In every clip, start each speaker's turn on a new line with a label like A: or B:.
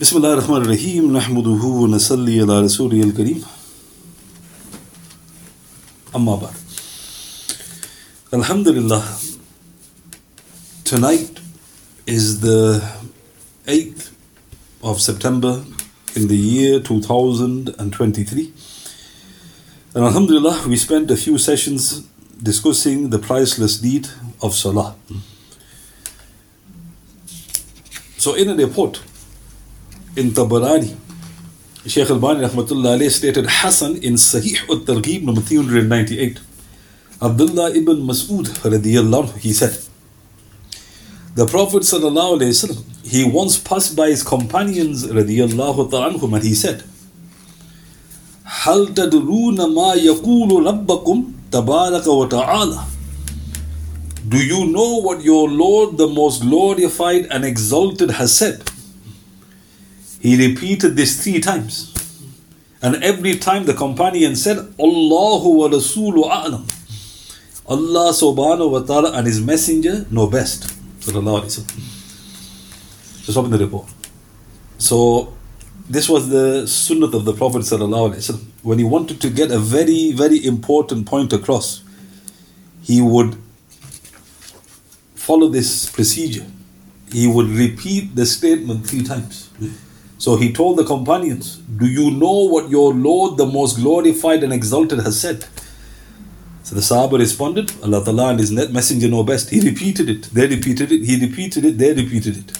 A: بسم الله الرحمن الرحيم نحمده ونصلي على رسوله الكريم أما بعد Alhamdulillah tonight is the 8th of September in the year 2023 and Alhamdulillah we spent a few sessions discussing the priceless deed of Salah so in a report in Tabarani, Shaykh Al-Bani rahmatullah alayhi stated Hassan in Sahih al-Targhib number 398. Abdullah ibn Mas'ud radiyallahu he said, the Prophet sallallahu alayhi wasallam, he once passed by his companions radiyallahu ta'anhum and he said, هل تدرون ما يقول ربكم تبارك وتعالى Do you know what your Lord, the most glorified and exalted, has said? He repeated this three times. And every time the companion said, Allahu wa Rasulu a'lam. Allah subhanahu wa ta'ala and His Messenger know best. Stop in the report. So this was the sunnah of the Prophet. When he wanted to get a very, very important point across, he would follow this procedure. He would repeat the statement three times. So he told the companions, Do you know what your Lord, the most glorified and exalted, has said? So the Sahaba responded, Allah Ta'ala and His Messenger know best. He repeated it, they repeated it, he repeated it, they repeated it.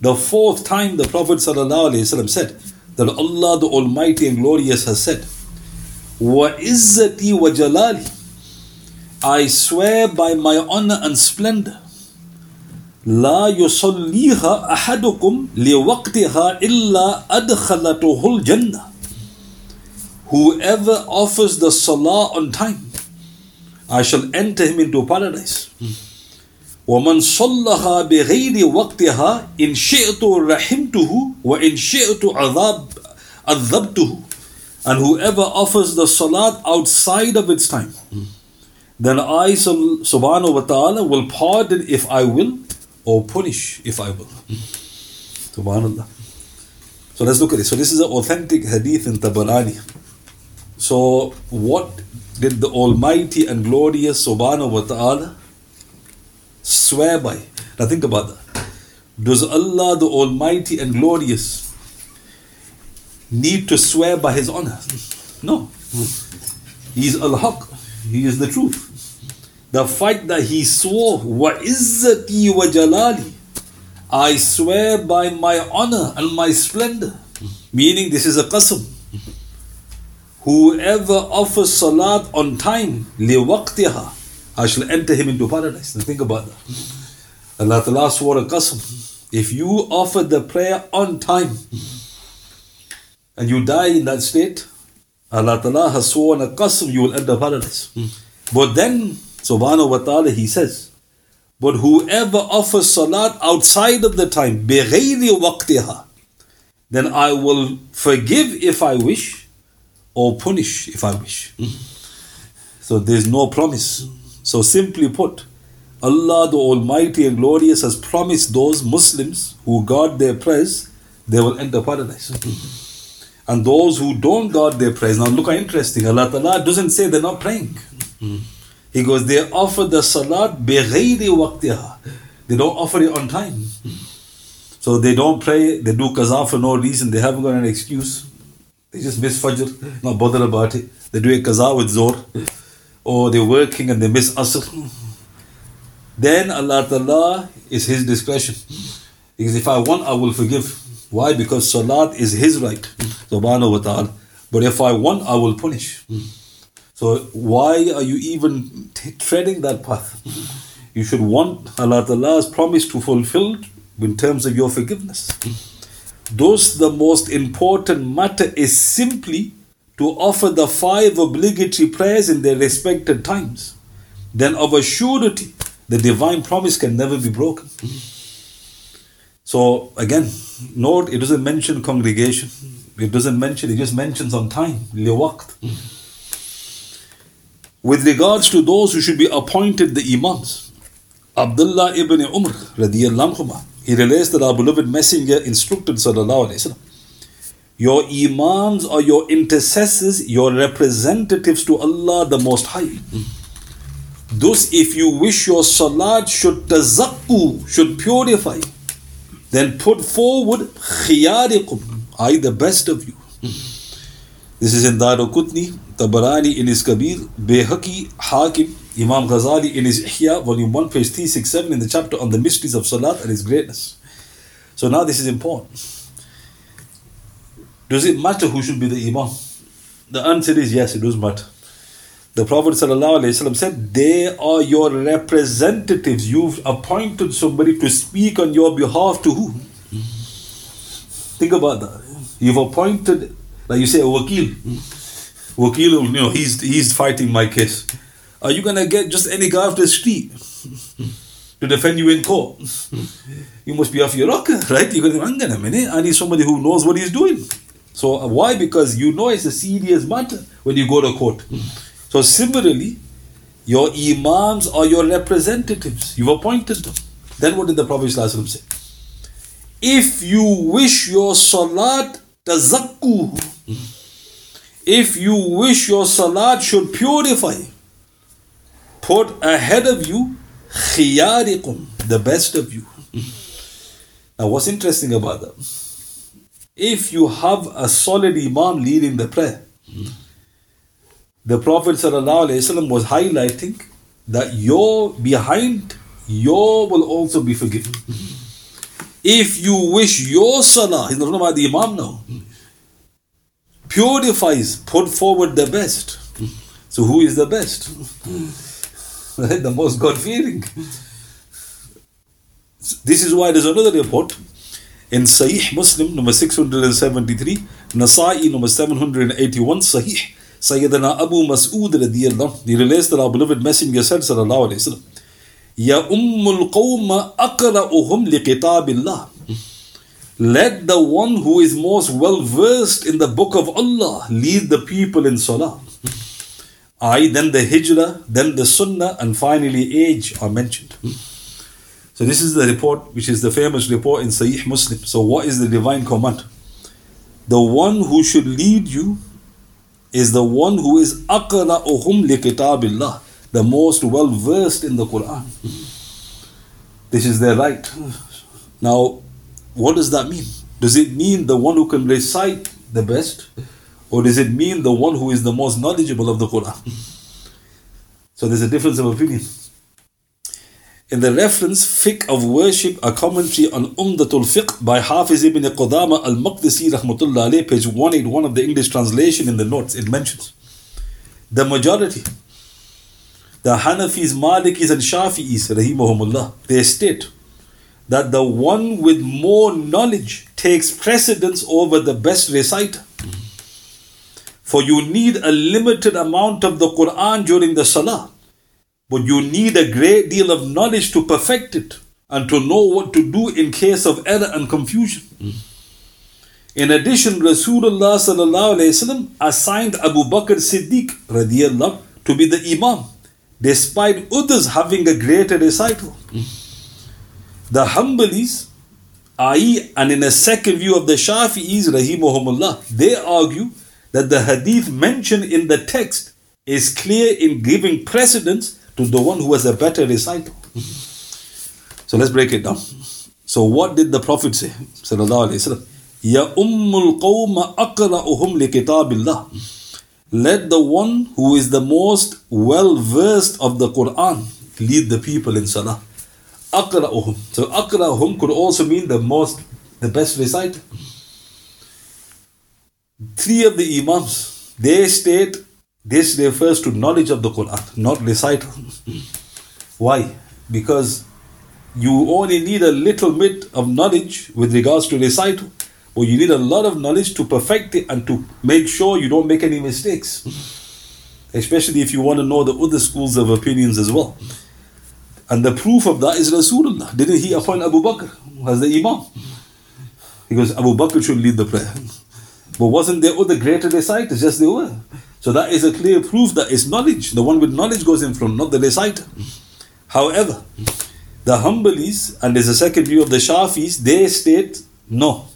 A: The fourth time the Prophet ﷺ said that Allah the Almighty and Glorious has said, Wa izzati wa jalali. I swear by my honor and splendor. لا يصليها أحدكم لوقتها إلا أدخلته الجنة Whoever offers the salah on time, I shall enter him into paradise. ومن صلها بغير وقتها إن شئت رحمته وإن شئت عذاب عذبته And whoever offers the salat outside of its time, then I subhanahu wa ta'ala will pardon if I will or punish if I will. Subhanallah. So let's look at it. So this is an authentic hadith in Tabarani. So what did the Almighty and glorious Subhanahu wa Ta'ala swear by? Now think about that. Does Allah the Almighty and glorious need to swear by His honor? No. He is Al-Haq. He is the truth the fact that he swore, Wa izzati wa jalali, I swear by my honor and my splendor. Meaning this is a qasam. Whoever offers salat on time, liwaqtiha, I shall enter him into paradise. Now think about that. Allah Ta'ala swore a qasam. If you offer the prayer on time and you die in that state, Allah Ta'ala has sworn a qasam, you will enter paradise. But then Subhanahu wa ta'ala, he says, but whoever offers salat outside of the time, بِغَيْرِ وَقْتِهَا, then I will forgive if I wish or punish if I wish. So there's no promise. So simply put, Allah the Almighty and Glorious has promised those Muslims who guard their prayers, they will enter paradise. And those who don't guard their prayers, now look how interesting, Allah Ta'ala doesn't say they're not praying. He goes, they offer the salat bighayri waqtiha. They don't offer it on time. So they don't pray, they do qaza for no reason, they haven't got an excuse. They just miss Fajr, not bother about it. They do a qaza with Zohr. Or they're working and they miss Asr. Then Allah Ta'ala is His discretion. Because if I want, I will forgive. Why? Because salat is His right. Subhanahu wa ta'ala. But if I want, I will punish. So why are you even t- treading that path? You should want Allah Ta'ala's promise to fulfill in terms of your forgiveness. Thus, the most important matter is simply to offer the five obligatory prayers in their respected times. Then, of a surety, the divine promise can never be broken. So, again, note it doesn't mention congregation, it doesn't mention, it just mentions on time, liwaqt. With regards to those who should be appointed the imams, Abdullah ibn Umr radiallahu anhuma, he relates that our beloved messenger instructed sallallahu your imams are your intercessors, your representatives to Allah the Most High. Thus, if you wish your salat should tazakku, should purify, then put forward khiyarikum, I the best of you. This is in Darul Qutni, Tabarani in his Kabir, Bayhaqi, Hakim, Imam Ghazali in his Ihya, volume 1, page 367, in the chapter on the mysteries of Salat and its greatness. So now this is important. Does it matter who should be the Imam? The answer is yes, it does matter. The Prophet ﷺ said, They are your representatives. You've appointed somebody to speak on your behalf to who? Think about that. You've appointed, like you say, a wakil. Wakil, you know, he's, he's fighting my case. Are you to get just any guy off the street to defend you in court? You must be off your rocker, right? You're to hang on a minute. I need somebody who knows what he's doing. So uh, why? Because you know it's a serious matter when you go to court. So similarly, your imams are your representatives. You've appointed them. Then what did the Prophet ﷺ say? If you wish your salat tazakku, if you wish your salat should purify, put ahead of you khiyarikum, the best of you. Now what's interesting about that? if you have a solid Imam leading the prayer, the Prophet was highlighting that your behind, your will also be forgiven. If you wish your salah, he's not talking about the Imam now, purifies, put forward the best. So who is the best? the most God fearing. This is why there's another report in Sahih Muslim number 673, Nasa'i number 781, Sahih, Sayyidina Abu Mas'ud radiyallahu he relates that our beloved Messenger said sallallahu alayhi wa sallam, Ya ummul qawma aqra'uhum liqitabillah. Let the one who is most well versed in the book of Allah lead the people in salah. I, then the hijrah, then the sunnah, and finally age are mentioned. So this is the report, which is the famous report in Sahih Muslim. So what is the divine command? The one who should lead you is the one who is aqra'uhum li kitabillah, the most well versed in the Quran. This is their right. Now, what does that mean? Does it mean the one who can recite the best? Or does it mean the one who is the most knowledgeable of the Quran? So there's a difference of opinion. In the reference Fiqh of Worship, a commentary on Umdatul Fiqh by Hafiz ibn Qudama al-Maqdisi rahmatullah alayh, page 181 of the English translation in the notes, it mentions the majority, the Hanafis, Malikis and Shafi'is, rahimahumullah, they state that the one with more knowledge takes precedence over the best reciter. For you need a limited amount of the Quran during the Salah but you need a great deal of knowledge to perfect it and to know what to do in case of error and confusion. In addition, Rasulullah assigned Abu Bakr Siddiq radiallahu to be the Imam, despite others having a greater recital. The Hanbalis, i.e., and in a second view of the Shafi'is, rahimahumullah, they argue that the hadith mentioned in the text is clear in giving precedence to the one who was a better reciter. So let's break it down. So what did the Prophet say? Ya ummul qawma aqra'uhum li kitabillah. Let the one who is the most well versed of the Quran lead the people in salah. Aqra'uhum. So aqra'uhum could also mean the most, the best reciter. Three of the Imams, they state this refers to knowledge of the Quran, not recital. Why? Because you only need a little bit of knowledge with regards to recital, but you need a lot of knowledge to perfect it and to make sure you don't make any mistakes. Especially if you want to know the other schools of opinions as well. And the proof of that is Rasulullah. Didn't he appoint Abu Bakr as the Imam? Because Abu Bakr should lead the prayer. But wasn't there other greater reciters? Yes, there were. So that is a clear proof that it's knowledge. The one with knowledge goes in front, not the reciter. However, The Hanbalis, and there's a second view of the Shafis, they state no.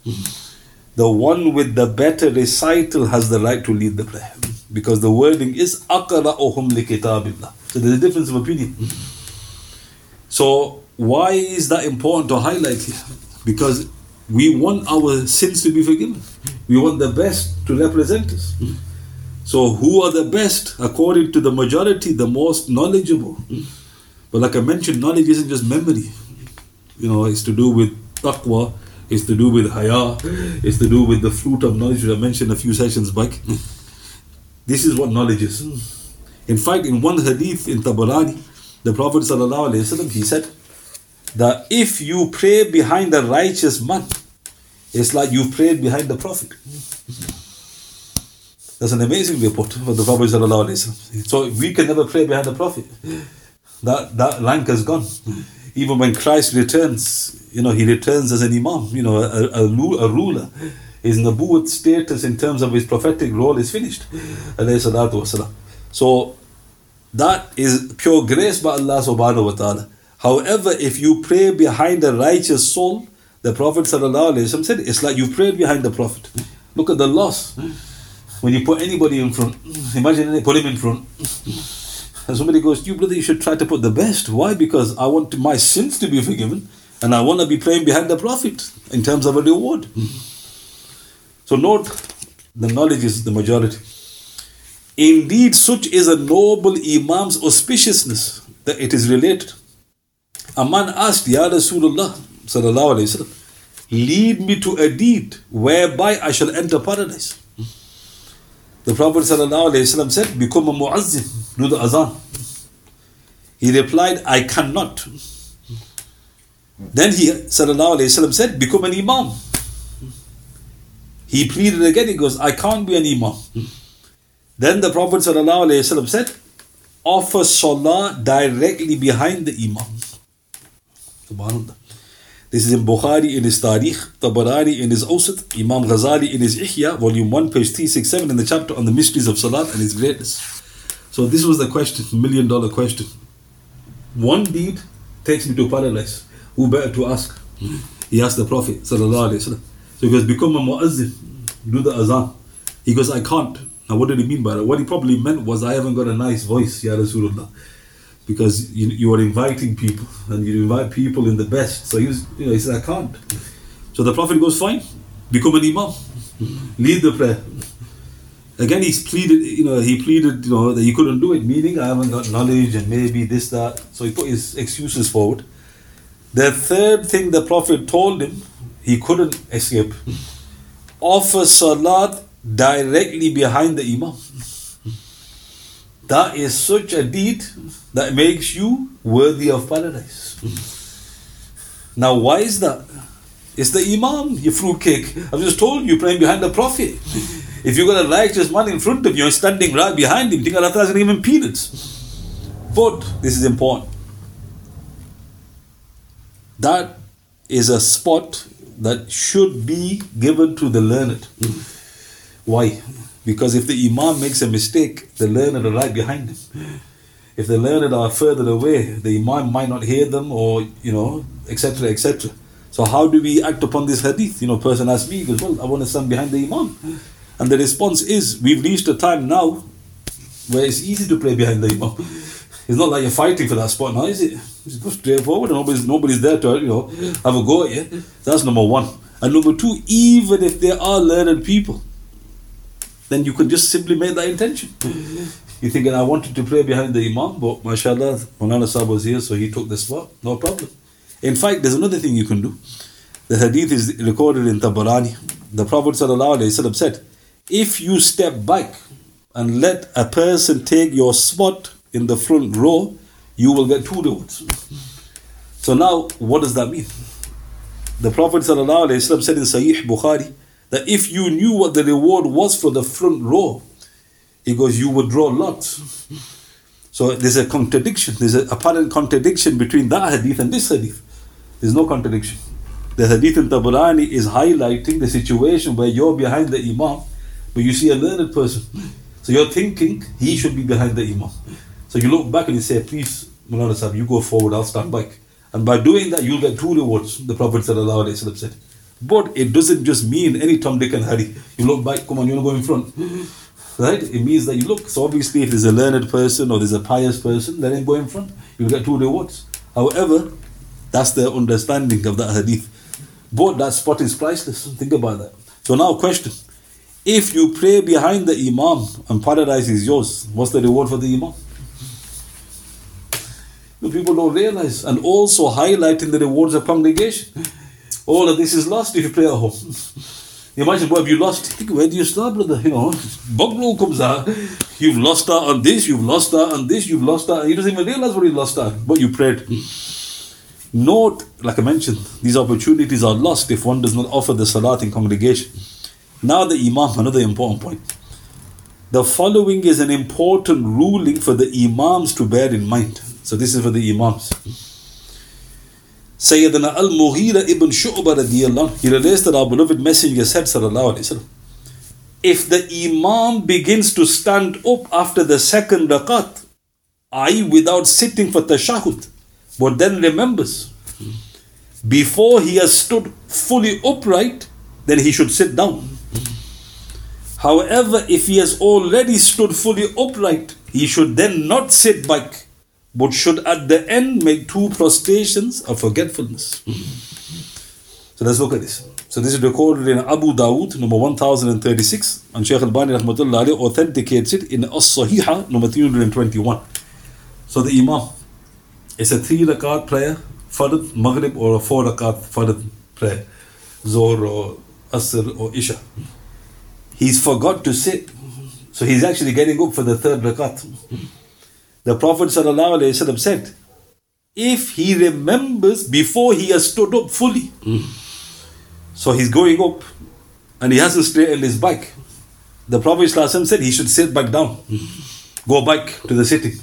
A: The one with the better recital has the right to lead the prayer. Because the wording is أَقْرَأُهُمْ لِكِتَابِ So there's a difference of opinion. So why is that important to highlight? Because we want our sins to be forgiven. We want the best to represent us. So who are the best? According to the majority, the most knowledgeable. But like I mentioned, knowledge isn't just memory. You know, it's to do with taqwa, it's to do with haya, it's to do with the fruit of knowledge which I mentioned a few sessions back. This is what knowledge is. In fact, in one hadith in Tabarani, the Prophet ﷺ, he said that if you pray behind a righteous man, it's like you prayed behind the Prophet. That's an amazing report for the Prophet. So we can never pray behind the Prophet. That that rank has gone. Even when Christ returns, you know, he returns as an imam, you know, a, a, a ruler. His nabuwat status in terms of his prophetic role is finished. So that is pure grace by Allah subhanahu wa ta'ala. However, if you pray behind a righteous soul, the Prophet said, it's like you prayed behind the Prophet. Look at the loss. When you put anybody in front, imagine they put him in front. And somebody goes, You brother, you should try to put the best. Why? Because I want my sins to be forgiven and I want to be praying behind the Prophet in terms of a reward. So note the knowledge is the majority. Indeed, such is a noble Imam's auspiciousness that it is related. A man asked, Ya Rasulullah, sallallahu alayhi wasallam, lead me to a deed whereby I shall enter paradise. The Prophet ﷺ said, Become a muazzin, do the azan. He replied, I cannot. Then he ﷺ said, Become an imam. He pleaded again, he goes, I can't be an imam. Then the Prophet said, Offer salah directly behind the imam. This is in Bukhari in his Tarikh, Tabarani in his Awsat, Imam Ghazali in his Ihya, volume 1, page 367, in the chapter on the mysteries of Salat and its greatness. So this was the question, million dollar question. One deed takes me to paradise. Who better to ask? He asked the Prophet. So he goes, Become a muazzin, do the azan. He goes, I can't. Now, what did he mean by that? What he probably meant was, I haven't got a nice voice, Ya Rasulullah because you, you are inviting people and you invite people in the best. So he was, you know, he said, I can't. So the Prophet goes, fine, become an imam, lead the prayer. Again, he's pleaded, you know, he pleaded, you know, that he couldn't do it, meaning I haven't got knowledge and maybe this, that. So he put his excuses forward. The third thing the Prophet told him, he couldn't escape. Offer salat directly behind the imam. That is such a deed that makes you worthy of paradise. Now, why is that? It's the Imam, you fruitcake. I've just told you, praying behind the Prophet. If you've got a righteous man in front of you and standing right behind him, think Allah to give peanuts. But this is important. That is a spot that should be given to the learned. Why? Because if the Imam makes a mistake, the learned are right behind him. If the learned are further away, the Imam might not hear them or, you know, etc. etc. So how do we act upon this hadith? You know, person asks me, goes, Well, I want to stand behind the Imam. And the response is, we've reached a time now where it's easy to pray behind the Imam. It's not like you're fighting for that spot now, is it? It's just straightforward and nobody's, nobody's there to, you know, have a go at you. That's number one. And number two, even if there are learned people, then you could just simply make that intention. Hmm. You're thinking, I wanted to pray behind the Imam, but mashallah, Mulana Sahib was here, so he took the spot. No problem. In fact, there's another thing you can do. The hadith is recorded in Tabarani. The Prophet ﷺ said, If you step back and let a person take your spot in the front row, you will get two rewards. So now, what does that mean? The Prophet ﷺ said in Sahih Bukhari, that if you knew what the reward was for the front row, he goes, you would draw lots. So there's a contradiction, there's an apparent contradiction between that hadith and this hadith. There's no contradiction. The hadith in Tabarani is highlighting the situation where you're behind the Imam, but you see a learned person. So you're thinking he should be behind the Imam. So you look back and you say, please, Mulana Sahib, you go forward, I'll stand back. And by doing that, you'll get two rewards, the Prophet said. But it doesn't just mean any Tom, Dick, and Harry. You look back, come on, you want to go in front. Right? It means that you look. So obviously, if there's a learned person or there's a pious person, then go in front. You'll get two rewards. However, that's the understanding of that hadith. But that spot is priceless. Think about that. So now, question. If you pray behind the Imam and paradise is yours, what's the reward for the Imam? The people don't realize. And also highlighting the rewards of congregation. All of this is lost if you pray at home. you Imagine what have you lost? Where do you start, brother? You know, bug rule comes out. You've lost out on this, you've lost out on this, you've lost out. He doesn't even realize what he lost out, but you prayed. Note, like I mentioned, these opportunities are lost if one does not offer the salat in congregation. Now the imam, another important point. The following is an important ruling for the imams to bear in mind. So this is for the imams. Sayyidina al-Mughira ibn Shu'bah radiyallahu he relates that our beloved messenger said sallallahu alayhi wasallam, if the imam begins to stand up after the second rakat, i.e. without sitting for tashahud, but then remembers, before he has stood fully upright, then he should sit down. However, if he has already stood fully upright, he should then not sit back but should at the end make two prostrations of forgetfulness. So let's look at this. So this is recorded in Abu Dawood, number 1036, and Shaykh al-Bani authenticates it in As-Sahiha, number 321. So the Imam, it's a three rakat prayer, Fard, Maghrib, or a four rakat Fard prayer, Zohr or Asr or Isha. He's forgot to sit, so he's actually getting up for the third rakat. The Prophet said, if he remembers before he has stood up fully, mm. so he's going up and he hasn't straightened his back. The Prophet said he should sit back down, mm. go back to the city.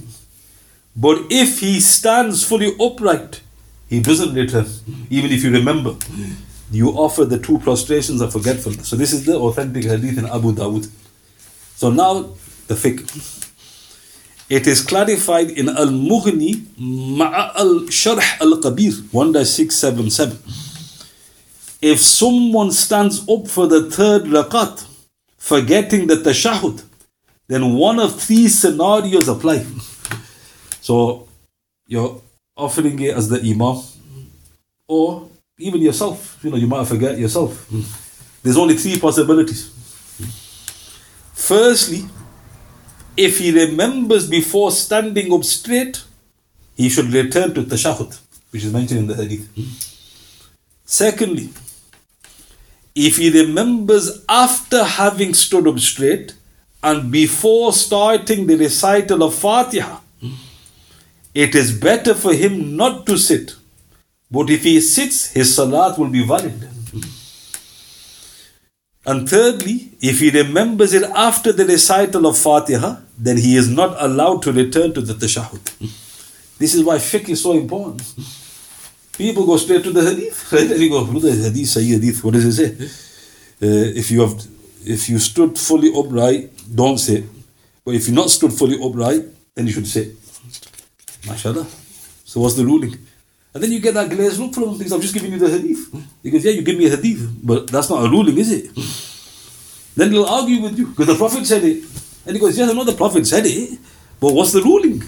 A: But if he stands fully upright, he doesn't return, even if you remember. You offer the two prostrations of forgetfulness. So this is the authentic hadith in Abu Dawud. So now the fiqh. It is clarified in Al Mughni Ma'a Al Sharh Al Kabir 1-677. If someone stands up for the third rakat, forgetting the tashahud, then one of three scenarios apply. So you're offering it as the imam, or even yourself. You know, you might forget yourself. There's only three possibilities. Firstly, if he remembers before standing up straight, he should return to tashahud, which is mentioned in the hadith. Secondly, if he remembers after having stood up straight and before starting the recital of Fatiha, it is better for him not to sit. But if he sits, his salat will be valid. And thirdly, if he remembers it after the recital of Fatiha, then he is not allowed to return to the tashahud. This is why fiqh is so important. People go straight to the hadith, right? And you go, the hadith, say hadith, what does it say? Uh, if you have, if you stood fully upright, don't say. But if you're not stood fully upright, then you should sit. MashaAllah. So what's the ruling? And then you get that glazed look from him. Thinks, I'm just giving you the hadith. Goes, Yeah, you give me a hadith, but that's not a ruling, is it? Then they'll argue with you because the Prophet said it. And he goes, Yes, I know the Prophet said it, but what's the ruling?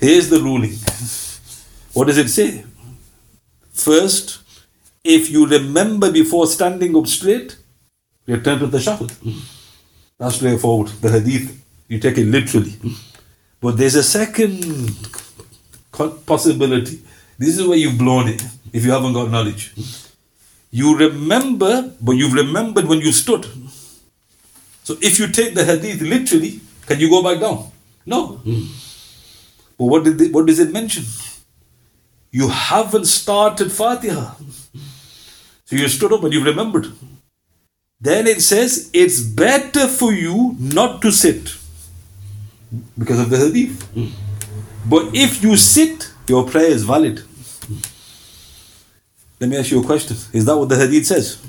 A: Here's the ruling. What does it say? First, if you remember before standing up straight, return to the shahud. That's straightforward. The hadith, you take it literally. But there's a second possibility. This is where you've blown it if you haven't got knowledge. You remember, but you've remembered when you stood. So if you take the hadith literally, can you go back down? No. Mm. But what did they, what does it mention? You haven't started Fatiha. So you stood up and you remembered. Then it says it's better for you not to sit because of the hadith. Mm. But if you sit, your prayer is valid. Let me ask you a question. Is that what the hadith says?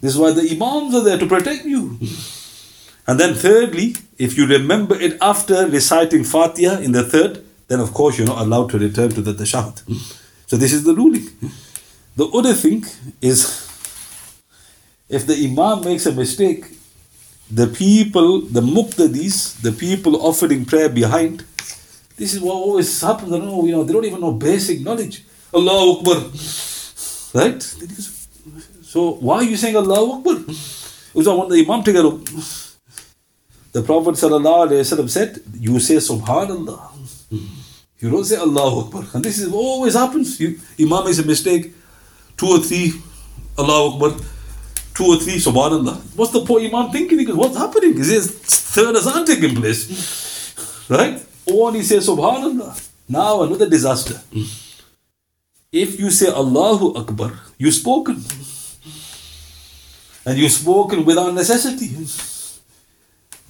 A: This is why the imams are there to protect you. And then thirdly, if you remember it after reciting Fatiha in the third, then of course you're not allowed to return to the tashahud. So this is the ruling. The other thing is if the imam makes a mistake, the people, the muqtadis, the people offering prayer behind, this is what always happens. I don't know, you know, they don't even know basic knowledge. Allah Akbar. Right? So why are you saying Allah Akbar? Because I want the imam to get up. The Prophet said, You say Subhanallah. You don't say Allahu Akbar. And this is always happens. You, imam makes a mistake, two or three, Allahu Akbar two or three, subhanAllah. What's the poor Imam thinking? Goes, what's happening? Is his third azan taking place? Right? Only say subhanAllah. Now another disaster. If you say Allahu Akbar, you've spoken. And you've spoken without necessity.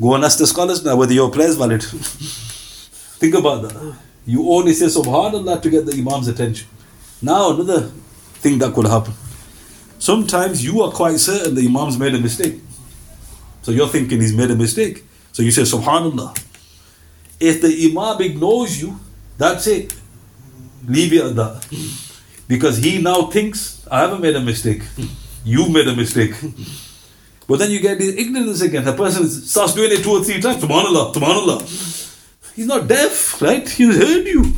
A: Go and ask the scholars now whether your prayer is valid. Think about that. You only say Subhanallah to get the Imam's attention. Now another thing that could happen. Sometimes you are quite certain the Imam's made a mistake. So you're thinking he's made a mistake. So you say, Subhanallah. If the Imam ignores you, that's it. Leave it at that. Because he now thinks, I haven't made a mistake. You've made a mistake. But then you get this ignorance again. The person starts doing it two or three times. Subhanallah, Subhanallah. He's not deaf, right? He's heard you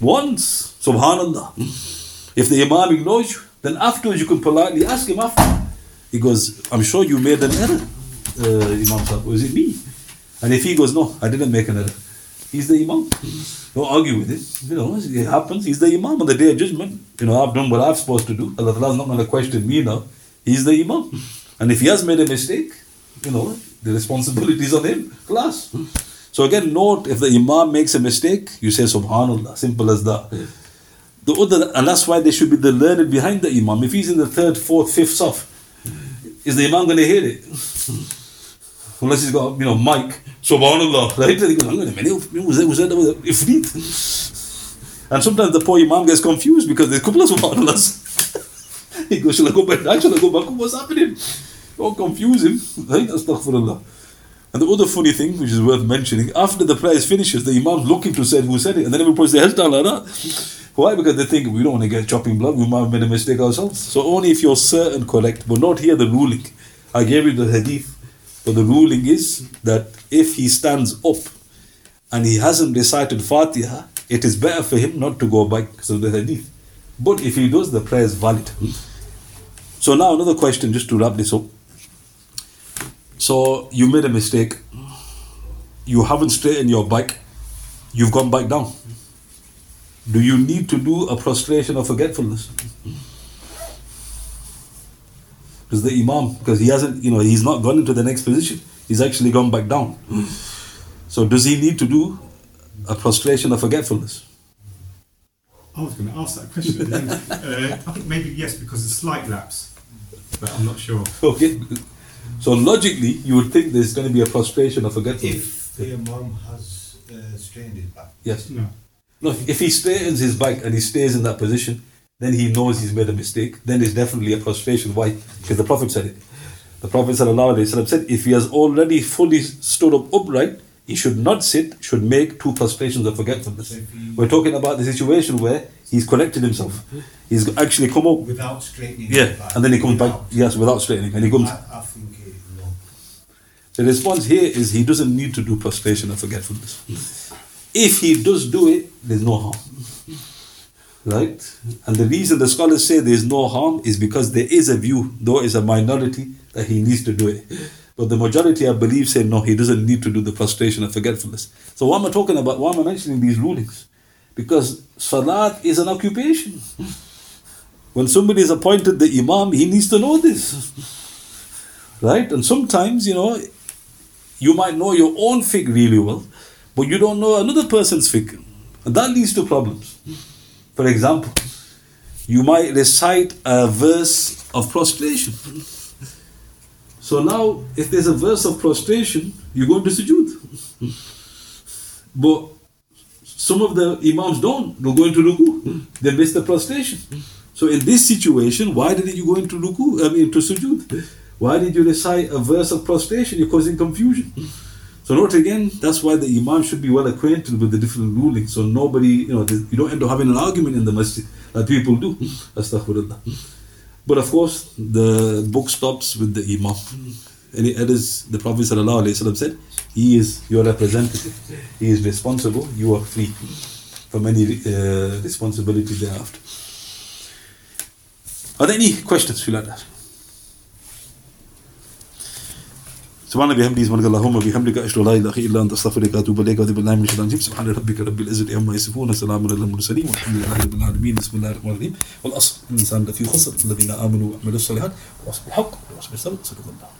A: once. Subhanallah. If the Imam ignores you, then afterwards you can politely ask him after. He goes, I'm sure you made an error, uh, Imam Sahib. Was it me? And if he goes, no, I didn't make an error. He's the Imam. Don't argue with it. You know, it happens. He's the Imam on the day of judgment. You know, I've done what I'm supposed to do. Allah is not going to question me now. He's the Imam. And if he has made a mistake, you know, the responsibility is on him. Class. So again, note if the Imam makes a mistake, you say Subhanallah. Simple as that. The other, and that's why there should be the learned behind the Imam. If he's in the third, fourth, fifth saf, is the Imam going to hear it? Unless he's got, you know, mic, subhanallah, right? And sometimes the poor Imam gets confused because there's a couple of subhanallahs. he goes, shall I go back? Shall I go back? What's happening? Don't confuse him, right? Astaghfirullah. And the other funny thing, which is worth mentioning, after the prayer finishes, the Imam's looking to say who said it, and then down like that. Why? Because they think we don't want to get chopping blood, we might have made a mistake ourselves. So only if you're certain correct, but not here the ruling. I gave you the hadith, but the ruling is that if he stands up and he hasn't recited Fatiha, it is better for him not to go back of the hadith. But if he does, the prayer is valid. So now another question, just to wrap this up. So you made a mistake. You haven't straightened your back. You've gone back down. Do you need to do a prostration of forgetfulness? Because the Imam, because he hasn't, you know, he's not gone into the next position. He's actually gone back down. So does he need to do a prostration of forgetfulness?
B: I was going to ask that question. uh, I think maybe yes, because it's slight lapse, but I'm not sure.
A: Okay. So logically, you would think there's going to be a prostration of forgetfulness.
C: If the Imam has uh, strained his back.
A: Yes.
B: No.
A: No, if he straightens his back and he stays in that position, then he knows he's made a mistake. Then it's definitely a prostration. Why? Because the Prophet said it. The Prophet ﷺ said, if he has already fully stood up upright, he should not sit, should make two prostrations of forgetfulness. We're talking about the situation where he's corrected himself. He's actually come up.
C: Without straightening
A: Yeah,
C: back.
A: and then he comes back,
C: Without.
A: yes, without straightening. And he comes.
C: I, I think it, no.
A: The response here is he doesn't need to do prostration of forgetfulness. If he does do it, there's no harm. Right? And the reason the scholars say there's no harm is because there is a view, though it's a minority, that he needs to do it. But the majority, I believe, say no, he doesn't need to do the prostration of forgetfulness. So why am I talking about, why am I mentioning these rulings? Because salat is an occupation. When somebody is appointed the imam, he needs to know this. Right? And sometimes, you know, you might know your own fiqh really well, but you don't know another person's fiqh. And that leads to problems. For example, you might recite a verse of prostration. So now, if there's a verse of prostration, you go into sujood. But some of the imams don't. They'll go into ruku. They miss the prostration. So in this situation, why didn't you go into ruku? I mean, into sujood. Why did you recite a verse of prostration? You're causing confusion. So note again, that's why the imam should be well acquainted with the different rulings. So nobody, you know, you don't end up having an argument in the masjid like people do. Astaghfirullah. But of course, the book stops with the imam. Any others, the Prophet ﷺ said, he is your representative. He is responsible. You are free from any uh, responsibility thereafter. Are there any questions you like that? سبحان بحمده سبحانك اللهم وبحمدك أشهد أن لا إله إلا أنت أستغفرك وأتوب إليك وأتوب بالله من الشيطان الرجيم سبحان ربك رب العزة عما يصفون سلام على المرسلين والحمد لله رب العالمين. بسم الله الرحمن الرحيم. والأصل الإنسان لفي خسر الذين آمنوا وعملوا الصالحات واصبحوا الحق واصبحوا الصبر صدق الله.